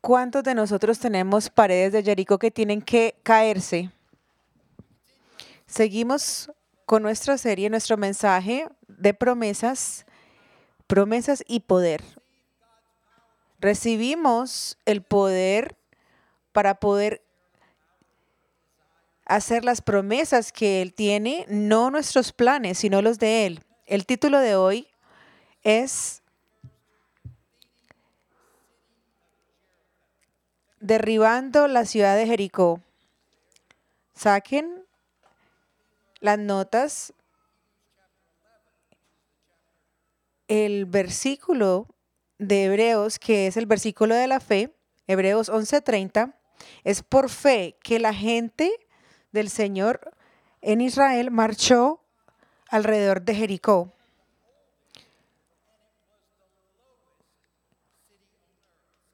¿Cuántos de nosotros tenemos paredes de Jericó que tienen que caerse? Seguimos con nuestra serie, nuestro mensaje de promesas, promesas y poder. Recibimos el poder para poder hacer las promesas que Él tiene, no nuestros planes, sino los de Él. El título de hoy es Derribando la ciudad de Jericó. Saquen las notas. El versículo de Hebreos, que es el versículo de la fe, Hebreos 11:30, es por fe que la gente del Señor en Israel marchó alrededor de Jericó.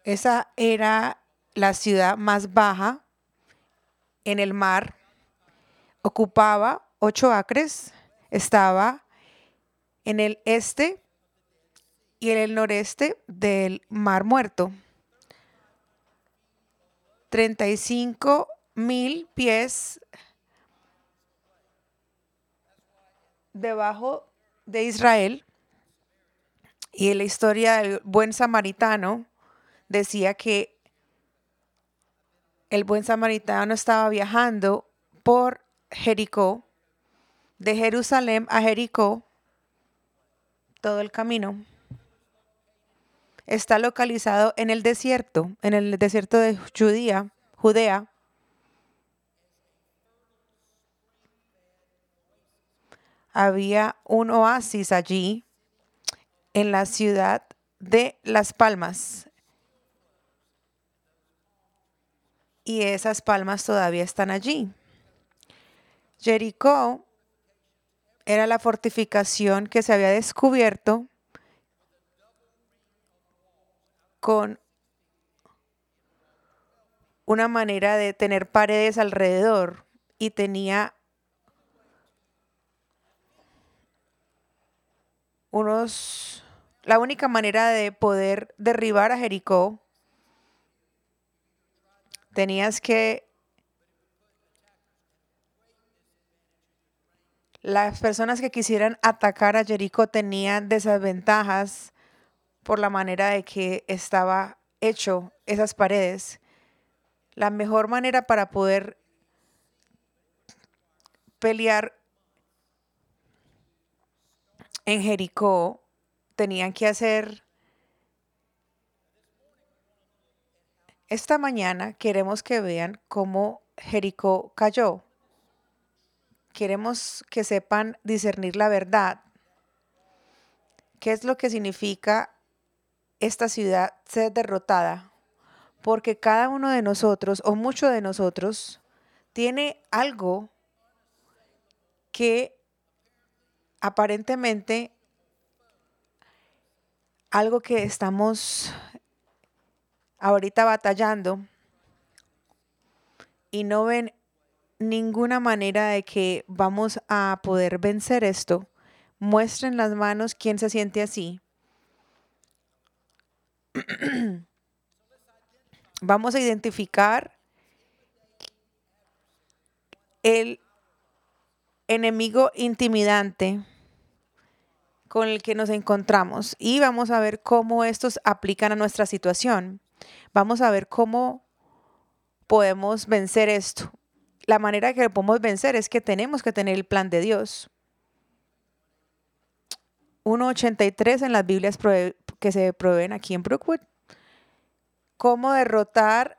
Esa era la ciudad más baja en el mar. Ocupaba ocho acres. Estaba en el este y en el noreste del Mar Muerto. 35 mil pies debajo de Israel. Y en la historia del buen samaritano decía que el buen samaritano estaba viajando por Jericó, de Jerusalén a Jericó, todo el camino. Está localizado en el desierto, en el desierto de Judía, Judea. Había un oasis allí en la ciudad de Las Palmas. Y esas palmas todavía están allí. Jericó era la fortificación que se había descubierto con una manera de tener paredes alrededor y tenía unos la única manera de poder derribar a Jericó tenías que las personas que quisieran atacar a Jericó tenían desventajas por la manera de que estaba hecho esas paredes. La mejor manera para poder pelear en Jericó tenían que hacer esta mañana queremos que vean cómo Jericó cayó. Queremos que sepan discernir la verdad. ¿Qué es lo que significa esta ciudad ser derrotada? Porque cada uno de nosotros, o muchos de nosotros, tiene algo que aparentemente, algo que estamos ahorita batallando y no ven ninguna manera de que vamos a poder vencer esto, muestren las manos quien se siente así. Vamos a identificar el enemigo intimidante con el que nos encontramos y vamos a ver cómo estos aplican a nuestra situación. Vamos a ver cómo podemos vencer esto. La manera que lo podemos vencer es que tenemos que tener el plan de Dios. 1.83 en las Biblias que se proveen aquí en Brookwood. Cómo derrotar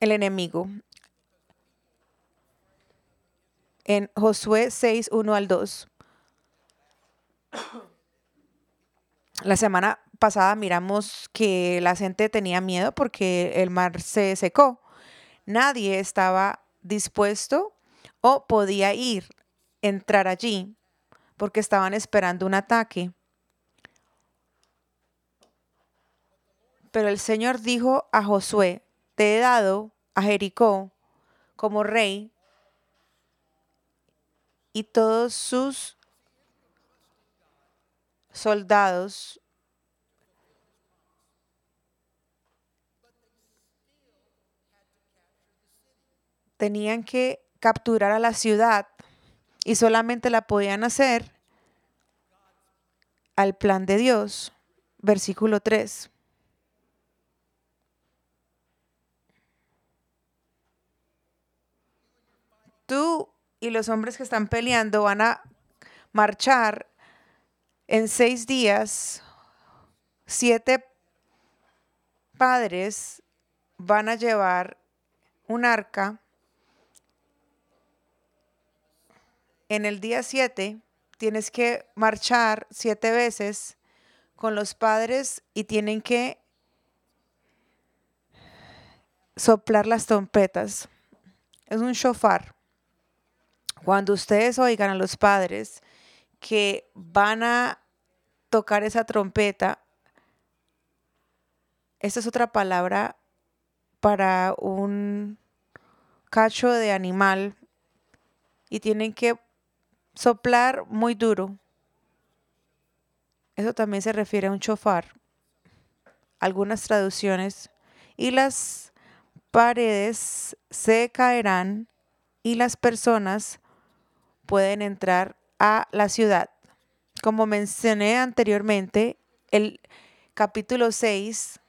el enemigo. En Josué 6, 1 al 2. La semana pasada miramos que la gente tenía miedo porque el mar se secó. Nadie estaba dispuesto o podía ir, entrar allí, porque estaban esperando un ataque. Pero el Señor dijo a Josué, te he dado a Jericó como rey y todos sus soldados tenían que capturar a la ciudad y solamente la podían hacer al plan de Dios. Versículo 3. Tú y los hombres que están peleando van a marchar en seis días. Siete padres van a llevar un arca. En el día 7 tienes que marchar siete veces con los padres y tienen que soplar las trompetas. Es un shofar. Cuando ustedes oigan a los padres que van a tocar esa trompeta, esta es otra palabra para un cacho de animal y tienen que soplar muy duro. Eso también se refiere a un chofar. Algunas traducciones. Y las paredes se caerán y las personas pueden entrar a la ciudad. Como mencioné anteriormente, el capítulo 6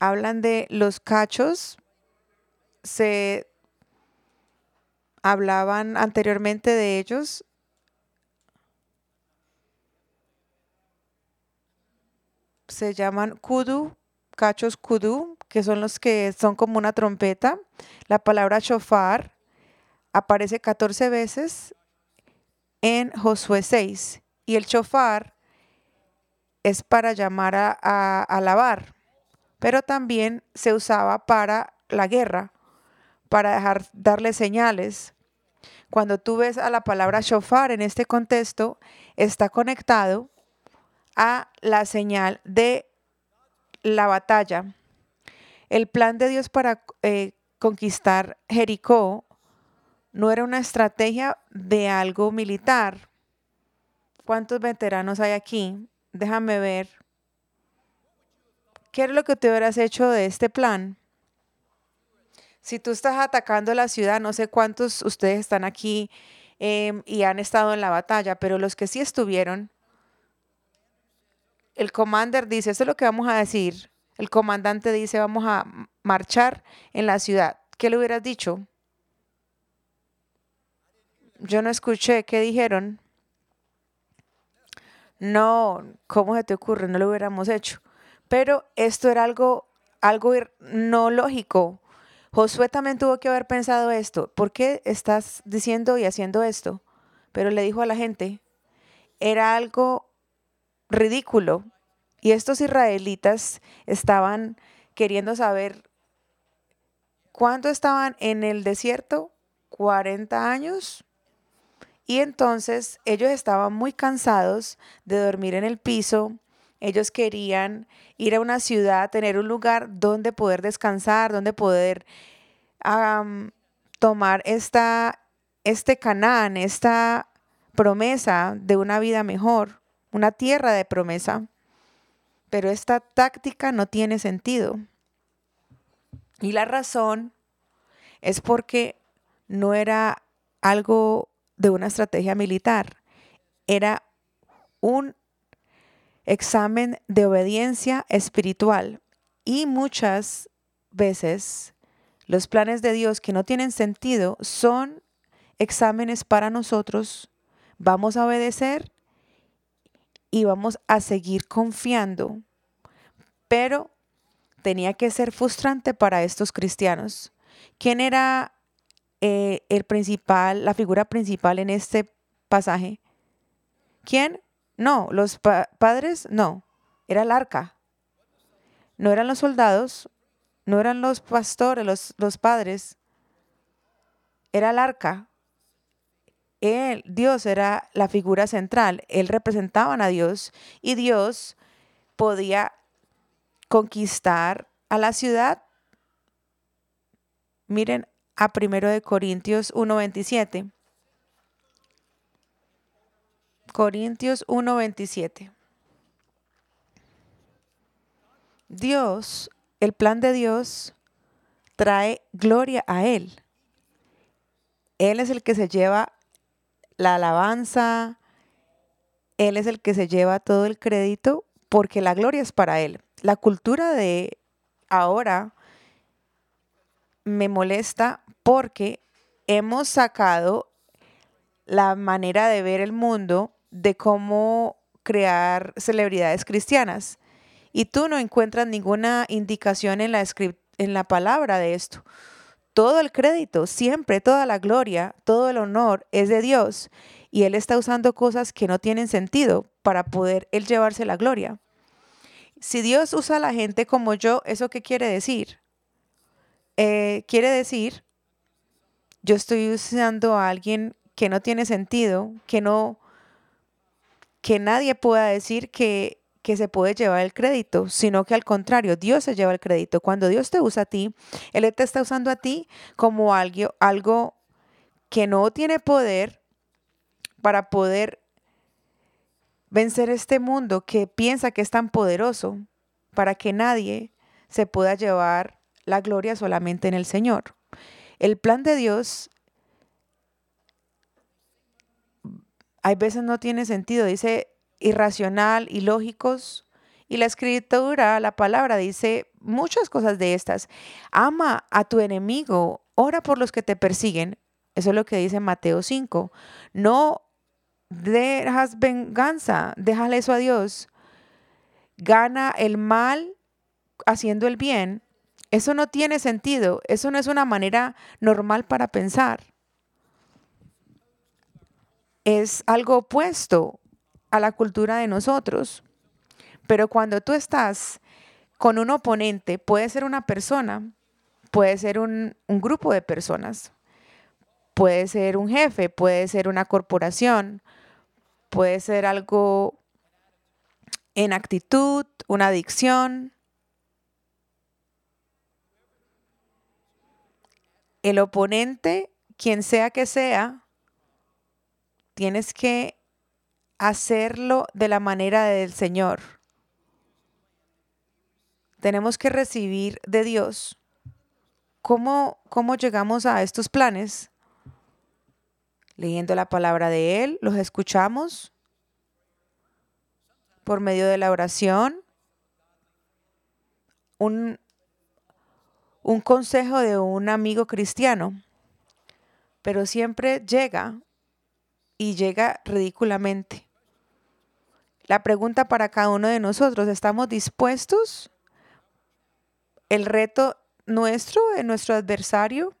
hablan de los cachos, se hablaban anteriormente de ellos. Se llaman kudu, cachos kudu, que son los que son como una trompeta. La palabra shofar aparece 14 veces en Josué 6 y el shofar es para llamar a, a alabar pero también se usaba para la guerra, para dejar, darle señales. Cuando tú ves a la palabra shofar en este contexto, está conectado a la señal de la batalla. El plan de Dios para eh, conquistar Jericó no era una estrategia de algo militar. ¿Cuántos veteranos hay aquí? Déjame ver. ¿Qué es lo que te hubieras hecho de este plan? Si tú estás atacando la ciudad, no sé cuántos ustedes están aquí em, y han estado en la batalla, pero los que sí estuvieron, el commander dice, esto es lo que vamos a decir. El comandante dice, vamos a marchar en la ciudad. ¿Qué le hubieras dicho? Yo no escuché, ¿qué dijeron? No, ¿cómo se te ocurre? No lo hubiéramos hecho. Pero esto era algo, algo no lógico. Josué también tuvo que haber pensado esto. ¿Por qué estás diciendo y haciendo esto? Pero le dijo a la gente, era algo ridículo. Y estos israelitas estaban queriendo saber cuánto estaban en el desierto, 40 años. Y entonces ellos estaban muy cansados de dormir en el piso, ellos querían ir a una ciudad, tener un lugar donde poder descansar, donde poder tomar esta, este Canaán, esta promesa de una vida mejor, una tierra de promesa. Pero esta táctica no tiene sentido. Y la razón es porque no era algo de una estrategia militar, era un examen de obediencia espiritual. Y muchas veces los planes de Dios que no tienen sentido son exámenes para nosotros. Vamos a obedecer y vamos a seguir confiando. Pero tenía que ser frustrante para estos cristianos. ¿Quién era eh, el principal, la figura principal en este pasaje? ¿Quién? No, los padres no, era el arca. No eran los soldados, no eran los pastores, los, los padres, era el arca. Él, Dios era la figura central, él representaban a Dios y Dios podía conquistar a la ciudad. Miren a 1 de Corintios 1:27. Corintios 1:27. Dios, el plan de Dios trae gloria a Él. Él es el que se lleva la alabanza, Él es el que se lleva todo el crédito porque la gloria es para Él. La cultura de ahora me molesta porque hemos sacado la manera de ver el mundo de cómo crear celebridades cristianas. Y tú no encuentras ninguna indicación en la, en la palabra de esto. Todo el crédito, siempre, toda la gloria, todo el honor es de Dios. Y Él está usando cosas que no tienen sentido para poder Él llevarse la gloria. Si Dios usa a la gente como yo, ¿eso qué quiere decir? Eh, quiere decir, yo estoy usando a alguien que no tiene sentido, que no, que nadie pueda decir que, que se puede llevar el crédito, sino que al contrario, Dios se lleva el crédito. Cuando Dios te usa a ti, Él te está usando a ti como algo, algo que no tiene poder para poder vencer este mundo que piensa que es tan poderoso para que nadie se pueda llevar la gloria solamente en el Señor. El plan de Dios hay veces no tiene sentido, dice irracional, ilógicos. Y la escritura, la palabra dice muchas cosas de estas. Ama a tu enemigo, ora por los que te persiguen. Eso es lo que dice Mateo 5. No dejas venganza, déjale eso a Dios. Gana el mal haciendo el bien. Eso no tiene sentido. Eso no es una manera normal para pensar es algo opuesto a la cultura de nosotros. Pero cuando tú estás con un oponente, puede ser una persona, puede ser un, grupo de personas, puede ser un jefe, puede ser una corporación, puede ser algo en actitud, una adicción. El oponente, quien sea que sea, Tienes que hacerlo de la manera del Señor. Tenemos que recibir de Dios. ¿Cómo, cómo llegamos a estos planes? Leyendo la palabra de Él, los escuchamos por medio de la oración, un, un consejo de un amigo cristiano, pero siempre llega y llega ridículamente. La pregunta para cada uno de nosotros, ¿estamos dispuestos? El reto nuestro, en nuestro adversario,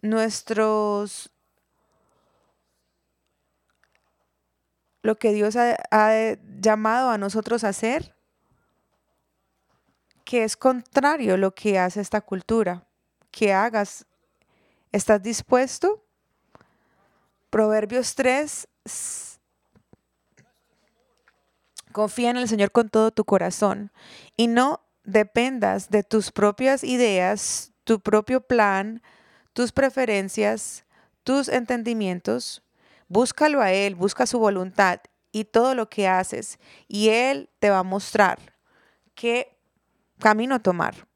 nuestros lo que Dios ha, ha, llamado a nosotros a hacer, que es contrario a lo que hace esta cultura. Que hagas, ¿estás dispuesto? Proverbios 3, confía en el Señor con todo tu corazón y no dependas de tus propias ideas, tu propio plan, tus preferencias, tus entendimientos. Búscalo a Él, busca su voluntad y todo lo que haces y Él te va a mostrar qué camino tomar.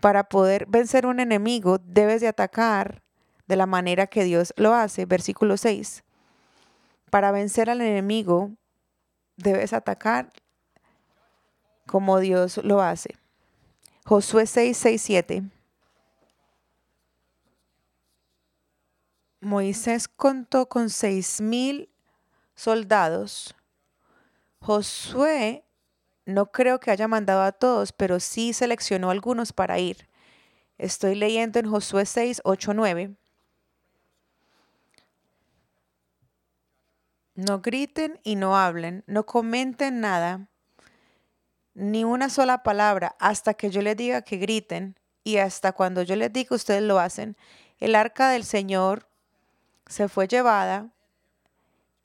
Para poder vencer un enemigo debes de atacar de la manera que Dios lo hace. Versículo 6. Para vencer al enemigo debes atacar como Dios lo hace. Josué 6, 6, 7. Moisés contó con seis mil soldados. Josué no creo que haya mandado a todos, pero sí seleccionó algunos para ir. Estoy leyendo en Josué 6, 8, 9. No griten y no hablen, no comenten nada, ni una sola palabra hasta que yo les diga que griten y hasta cuando yo les diga ustedes lo hacen. El arca del Señor se fue llevada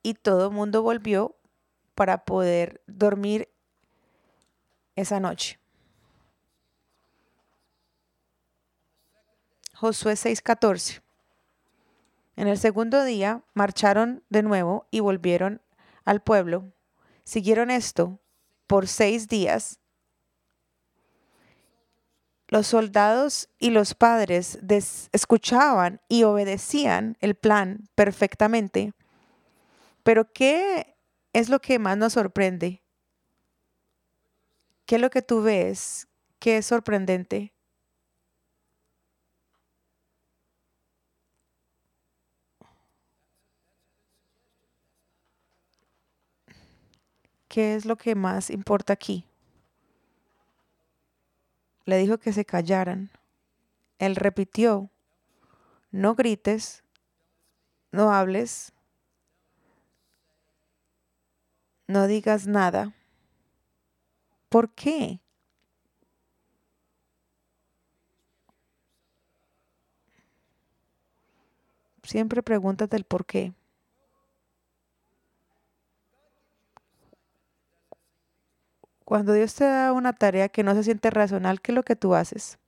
y todo el mundo volvió para poder dormir esa noche. Josué 6:14 en el segundo día marcharon de nuevo y volvieron al pueblo. Siguieron esto por seis días, los soldados y los padres escuchaban y obedecían el plan perfectamente. Pero ¿qué es lo que más nos sorprende? ¿Qué es lo que tú ves que es sorprendente? ¿Qué es lo que más importa aquí? Le dijo que se callaran. Él repitió, no grites, no hables, no digas nada. ¿Por qué? Siempre pregúntate el por qué. Cuando Dios te da una tarea que no se siente racional, ¿qué es lo que tú haces?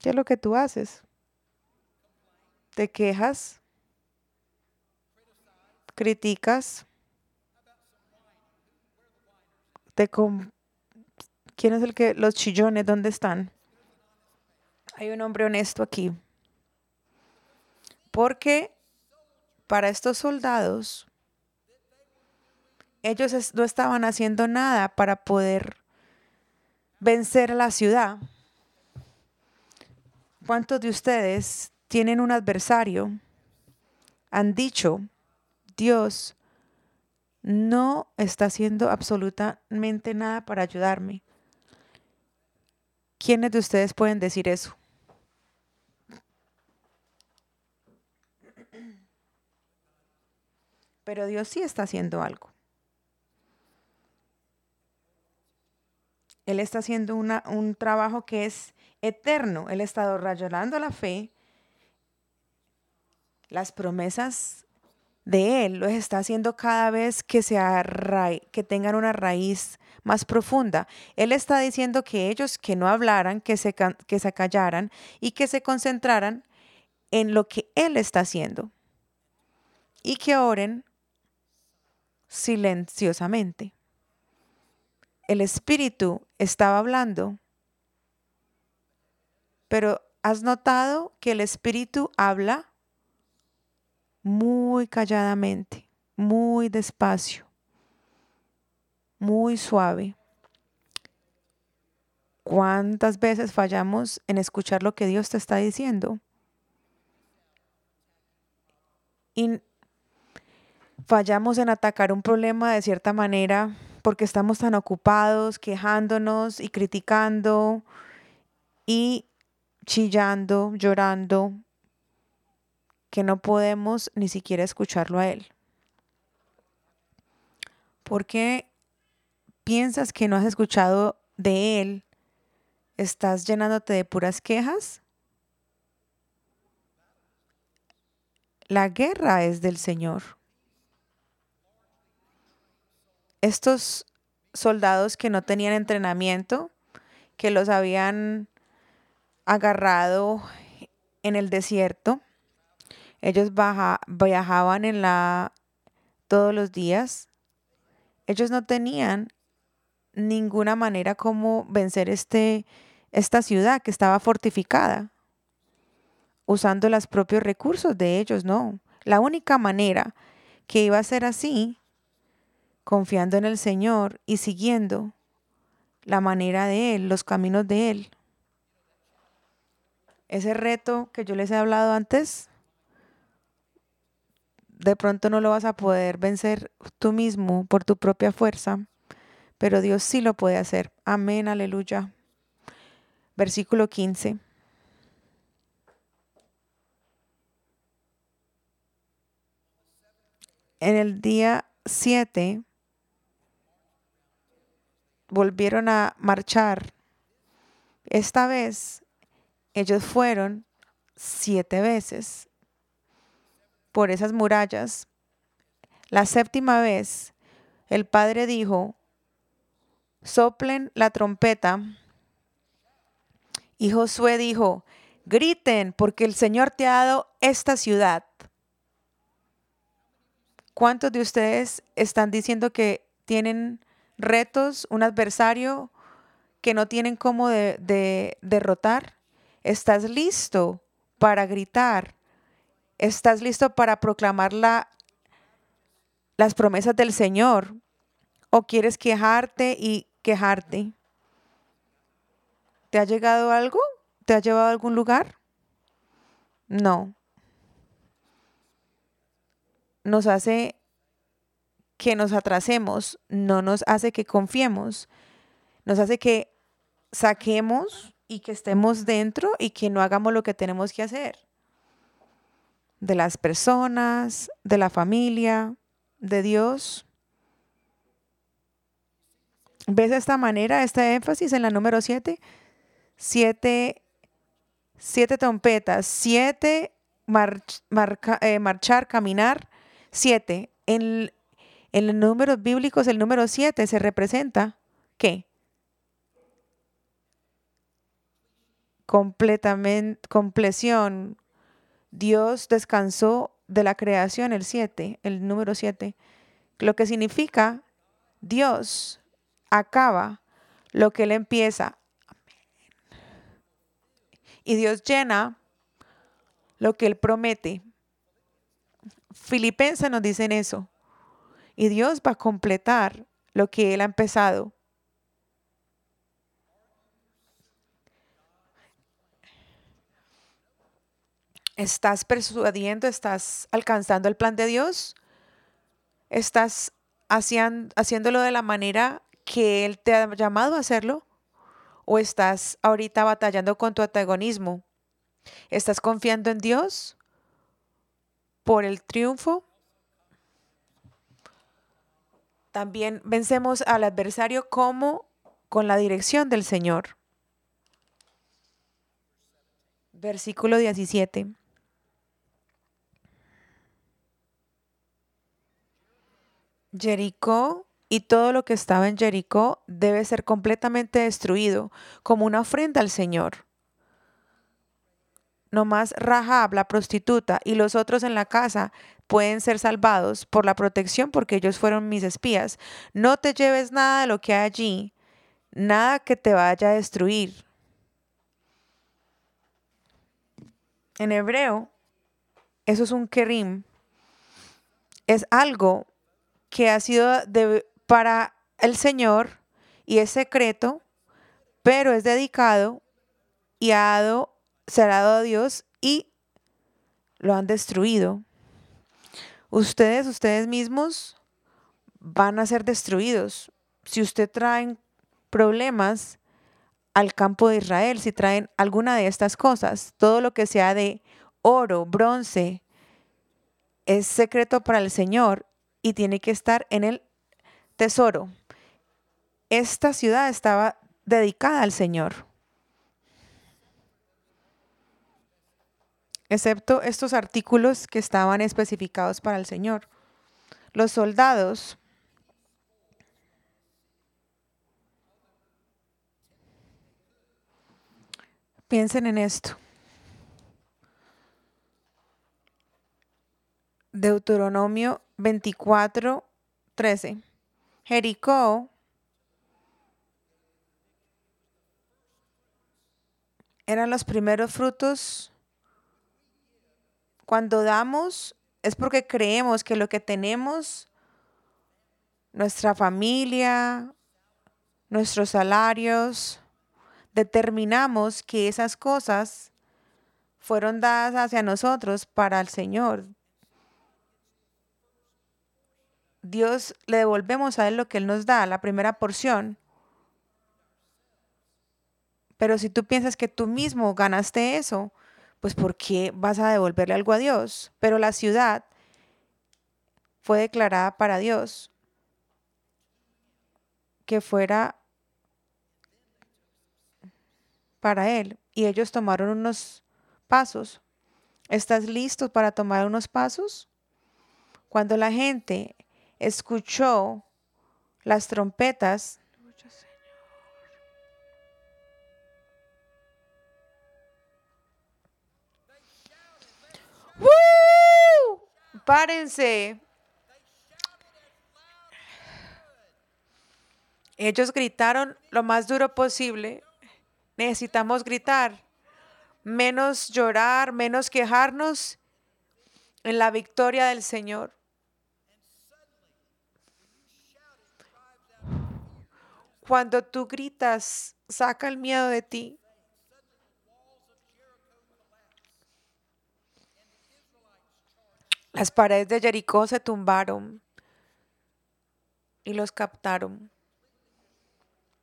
¿Qué es lo que tú haces? ¿Te quejas? ¿Criticas? Te ¿Quién es el que los chillones dónde están? Hay un hombre honesto aquí. Porque para estos soldados ellos no estaban haciendo nada para poder vencer a la ciudad. ¿Cuántos de ustedes tienen un adversario? Han dicho, Dios no está haciendo absolutamente nada para ayudarme. ¿Quiénes de ustedes pueden decir eso? Pero Dios sí está haciendo algo. Él está haciendo un trabajo que es eterno. Él está desarrollando la fe. Las promesas de Él lo está haciendo cada vez que, se que tengan una raíz más profunda. Él está diciendo que ellos que no hablaran, que se, que se callaran y que se concentraran en lo que Él está haciendo y que oren silenciosamente el Espíritu estaba hablando. Pero ¿has notado que el Espíritu habla muy calladamente, muy despacio, muy suave? ¿Cuántas veces fallamos en escuchar lo que Dios te está diciendo? Y fallamos en atacar un problema de cierta manera porque estamos tan ocupados quejándonos y criticando y chillando, llorando, que no podemos ni siquiera escucharlo a Él. ¿Por qué piensas que no has escuchado de Él? ¿Estás llenándote de puras quejas? La guerra es del Señor estos soldados que no tenían entrenamiento, que los habían agarrado en el desierto, ellos viajaban en la todos los días. Ellos no tenían ninguna manera como vencer este, esta ciudad que estaba fortificada, usando los propios recursos de ellos, no. La única manera que iba a ser así confiando en el Señor y siguiendo la manera de Él, los caminos de Él. Ese reto que yo les he hablado antes, de pronto no lo vas a poder vencer tú mismo por tu propia fuerza, pero Dios sí lo puede hacer. Amén, aleluya. Versículo 15. En el día 7 volvieron a marchar. Esta vez ellos fueron siete veces por esas murallas. La séptima vez el padre dijo, soplen la trompeta. Y Josué dijo, griten porque el Señor te ha dado esta ciudad. ¿Cuántos de ustedes están diciendo que tienen retos, un adversario que no tienen cómo de, de derrotar? ¿Estás listo para gritar? ¿Estás listo para proclamar la, las promesas del Señor? ¿O quieres quejarte y quejarte? ¿Te ha llegado algo? ¿Te ha llevado a algún lugar? No. Nos hace que nos atrasemos, no nos hace que confiemos, nos hace que saquemos y que estemos dentro y que no hagamos lo que tenemos que hacer. De las personas, de la familia, de Dios. ¿Ves esta manera, este énfasis en la número 7? Siete, siete trompetas, siete eh, marchar, caminar, siete. En, en los números bíblicos, el número siete se representa, ¿qué? Completamente, compleción. Dios descansó de la creación, el 7, el número 7, lo que significa Dios acaba lo que Él empieza. Y Dios llena lo que Él promete. Filipenses nos dicen eso. Y Dios va a completar lo que Él ha empezado. ¿Estás persuadiendo? ¿Estás alcanzando el plan de Dios? ¿Estás haciéndolo de la manera que Él te ha llamado a hacerlo? ¿O estás ahorita batallando con tu antagonismo? ¿Estás confiando en Dios por el triunfo? También vencemos al adversario como con la dirección del Señor. Versículo 17. Jericó y todo lo que estaba en Jericó debe ser completamente destruido como una ofrenda al Señor. No más Rahab, la prostituta, y los otros en la casa pueden ser salvados por la protección porque ellos fueron mis espías. No te lleves nada de lo que hay allí, nada que te vaya a destruir. En hebreo, eso es un kerim. Es algo que ha sido para el Señor y es secreto, pero es dedicado y ha dado, se ha dado a Dios y lo han destruido. Ustedes, ustedes mismos van a ser destruidos. Si usted traen problemas al campo de Israel, si traen alguna de estas cosas, todo lo que sea de oro, bronce, es secreto para el Señor y tiene que estar en el tesoro. Esta ciudad estaba dedicada al Señor. Excepto estos artículos que estaban especificados para el Señor. Los soldados Piensen en esto. Deuteronomio 24, 13. Jericó eran los primeros frutos. Cuando damos es porque creemos que lo que tenemos, nuestra familia, nuestros salarios, determinamos que esas cosas fueron dadas hacia nosotros para el Señor. Dios le devolvemos a Él lo que Él nos da, la primera porción. Pero si tú piensas que tú mismo ganaste eso, pues ¿por qué vas a devolverle algo a Dios? Pero la ciudad fue declarada para Dios, que fuera para Él. Y ellos tomaron unos pasos. ¿Estás listo para tomar unos pasos? Cuando la gente escuchó las trompetas, párense. Ellos gritaron lo más duro posible. Necesitamos gritar, menos llorar, menos quejarnos en la victoria del Señor. Cuando tú gritas, saca el miedo de ti. Las paredes de Jericó se tumbaron y los captaron.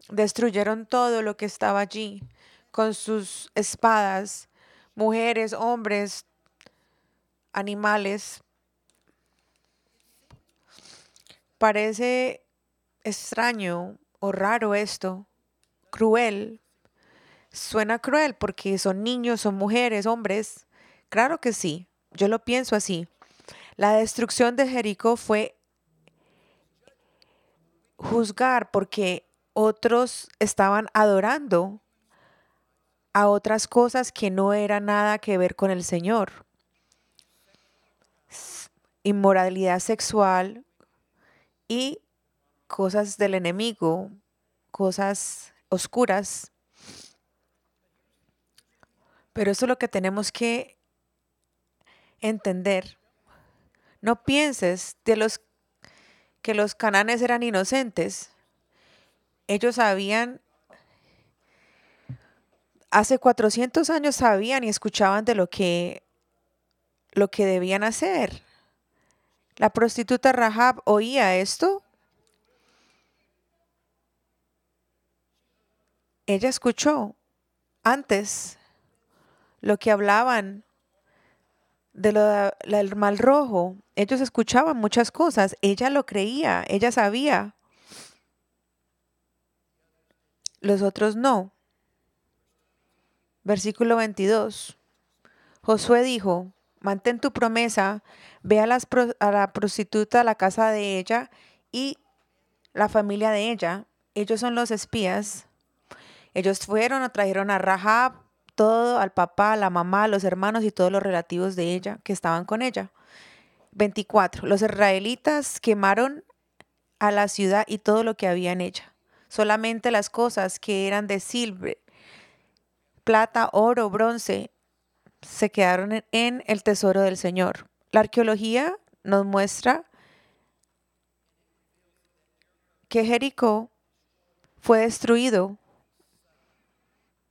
Destruyeron todo lo que estaba allí con sus espadas, mujeres, hombres, animales. Parece extraño o raro esto, cruel. Suena cruel porque son niños, son mujeres, hombres. Claro que sí, yo lo pienso así. La destrucción de Jericó fue juzgar porque otros estaban adorando a otras cosas que no eran nada que ver con el Señor. Inmoralidad sexual y cosas del enemigo, cosas oscuras. Pero eso es lo que tenemos que entender. No pienses de los que los cananes eran inocentes. Ellos sabían, hace 400 años sabían y escuchaban de lo que, lo que debían hacer. La prostituta Rahab oía esto. Ella escuchó antes lo que hablaban de lo del mal rojo. Ellos escuchaban muchas cosas. Ella lo creía, ella sabía. Los otros no. Versículo 22. Josué dijo, mantén tu promesa, ve a, a la prostituta a la casa de ella y la familia de ella. Ellos son los espías. Ellos fueron, trajeron a Rahab, todo al papá, a la mamá, a los hermanos y todos los relativos de ella que estaban con ella. 24. Los israelitas quemaron a la ciudad y todo lo que había en ella. Solamente las cosas que eran de silbre, plata, oro, bronce, se quedaron en el tesoro del Señor. La arqueología nos muestra que Jericó fue destruido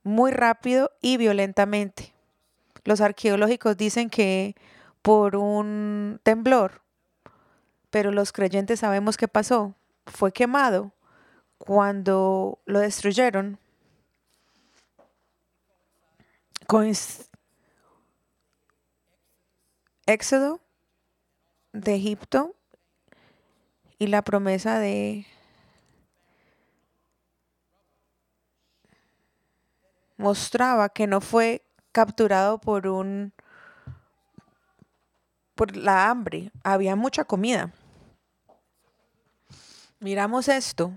muy rápido y violentamente. Los arqueológicos dicen que por un temblor, pero los creyentes sabemos qué pasó. Fue quemado cuando lo destruyeron. Éxodo de Egipto y la promesa de mostraba que no fue capturado por un por la hambre, había mucha comida. Miramos esto.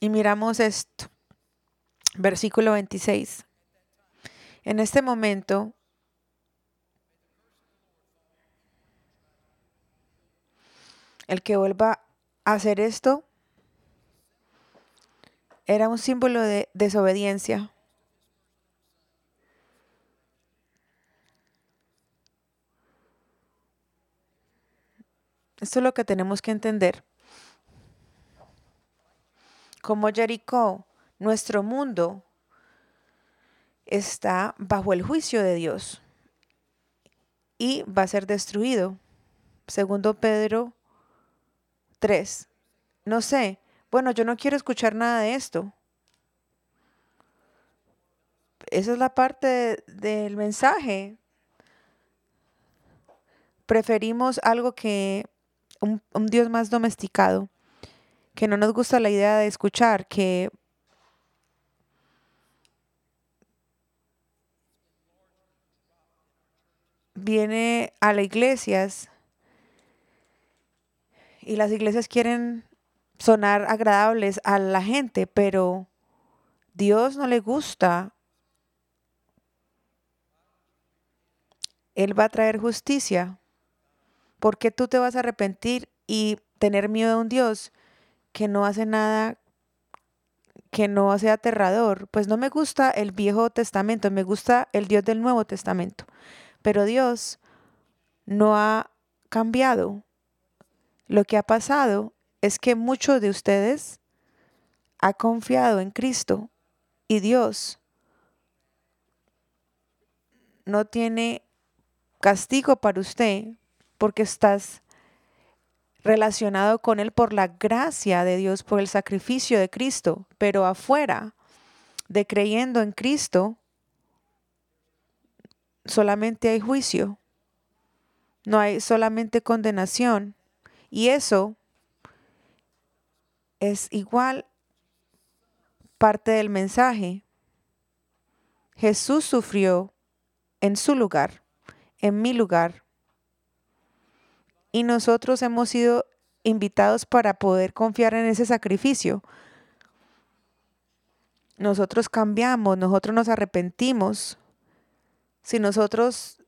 Y miramos esto. Versículo 26. En este momento el que vuelva a hacer esto era un símbolo de desobediencia. Esto es lo que tenemos que entender. Como Jericó, nuestro mundo está bajo el juicio de Dios y va a ser destruido. Segundo Pedro 3. No sé, bueno, yo no quiero escuchar nada de esto. Esa es la parte del mensaje. Preferimos algo que un, Dios más domesticado, que no nos gusta la idea de escuchar, que viene a las iglesias y las iglesias quieren sonar agradables a la gente, pero Dios no le gusta. Él va a traer justicia. ¿Por qué tú te vas a arrepentir y tener miedo a un Dios que no hace nada que no sea aterrador. Pues no me gusta el Viejo Testamento, me gusta el Dios del Nuevo Testamento. Pero Dios no ha cambiado. Lo que ha pasado es que muchos de ustedes ha confiado en Cristo y Dios no tiene castigo para usted porque estás relacionado con Él por la gracia de Dios, por el sacrificio de Cristo, pero afuera de creyendo en Cristo, solamente hay juicio, no hay solamente condenación. Y eso es igual parte del mensaje. Jesús sufrió en su lugar, en mi lugar, y nosotros hemos sido invitados para poder confiar en ese sacrificio. Nosotros cambiamos, nosotros nos arrepentimos. Si nosotros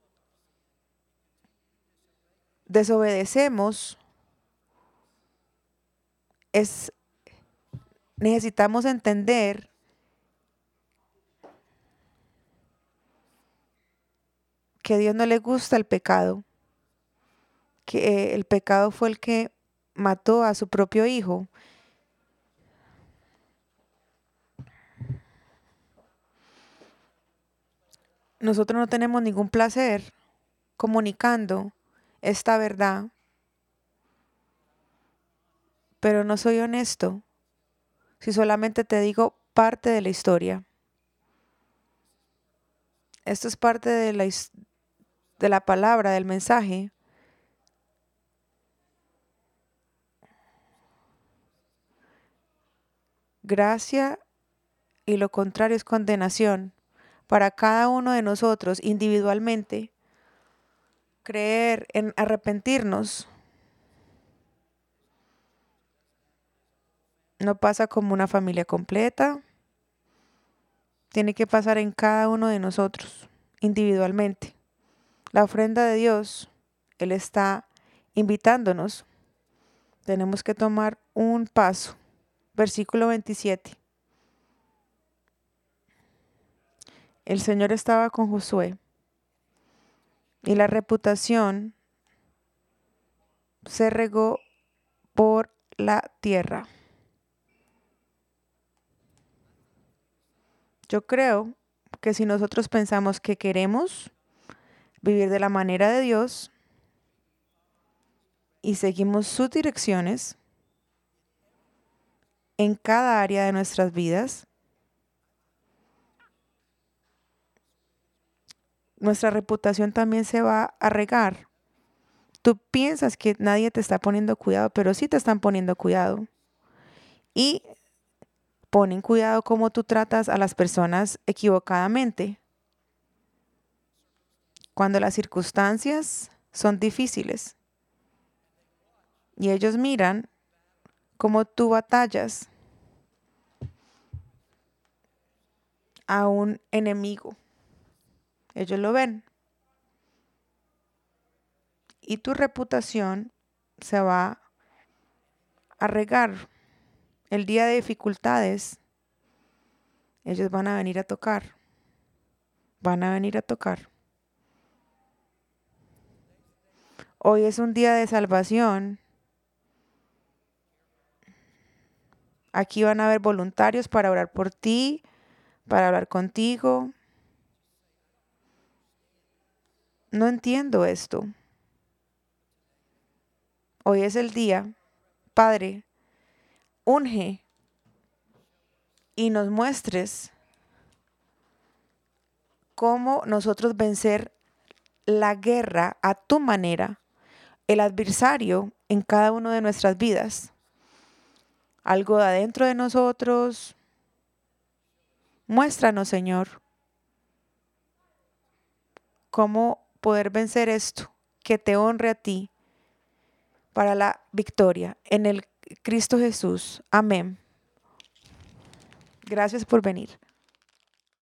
desobedecemos, es necesitamos entender que a Dios no le gusta el pecado que el pecado fue el que mató a su propio hijo. Nosotros no tenemos ningún placer comunicando esta verdad, pero no soy honesto si solamente te digo parte de la historia. Esto es parte de la, de la palabra, del mensaje. Gracia y lo contrario es condenación para cada uno de nosotros individualmente. Creer en arrepentirnos no pasa como una familia completa, tiene que pasar en cada uno de nosotros individualmente. La ofrenda de Dios, Él está invitándonos. Tenemos que tomar un paso versículo 27. El Señor estaba con Josué y la reputación se regó por la tierra. Yo creo que si nosotros pensamos que queremos vivir de la manera de Dios y seguimos sus direcciones, en cada área de nuestras vidas. Nuestra reputación también se va a regar. Tú piensas que nadie te está poniendo cuidado, pero sí te están poniendo cuidado. Y ponen cuidado cómo tú tratas a las personas equivocadamente. Cuando las circunstancias son difíciles y ellos miran como tú batallas a un enemigo. Ellos lo ven. Y tu reputación se va a regar. El día de dificultades, ellos van a venir a tocar. Van a venir a tocar. Hoy es un día de salvación Aquí van a haber voluntarios para orar por ti, para hablar contigo. No entiendo esto. Hoy es el día, Padre, unge y nos muestres cómo nosotros vencer la guerra a tu manera, el adversario en cada una de nuestras vidas algo de adentro de nosotros. Muéstranos, Señor, cómo poder vencer esto, que te honre a ti para la victoria en el Cristo Jesús. Amén. Gracias por venir.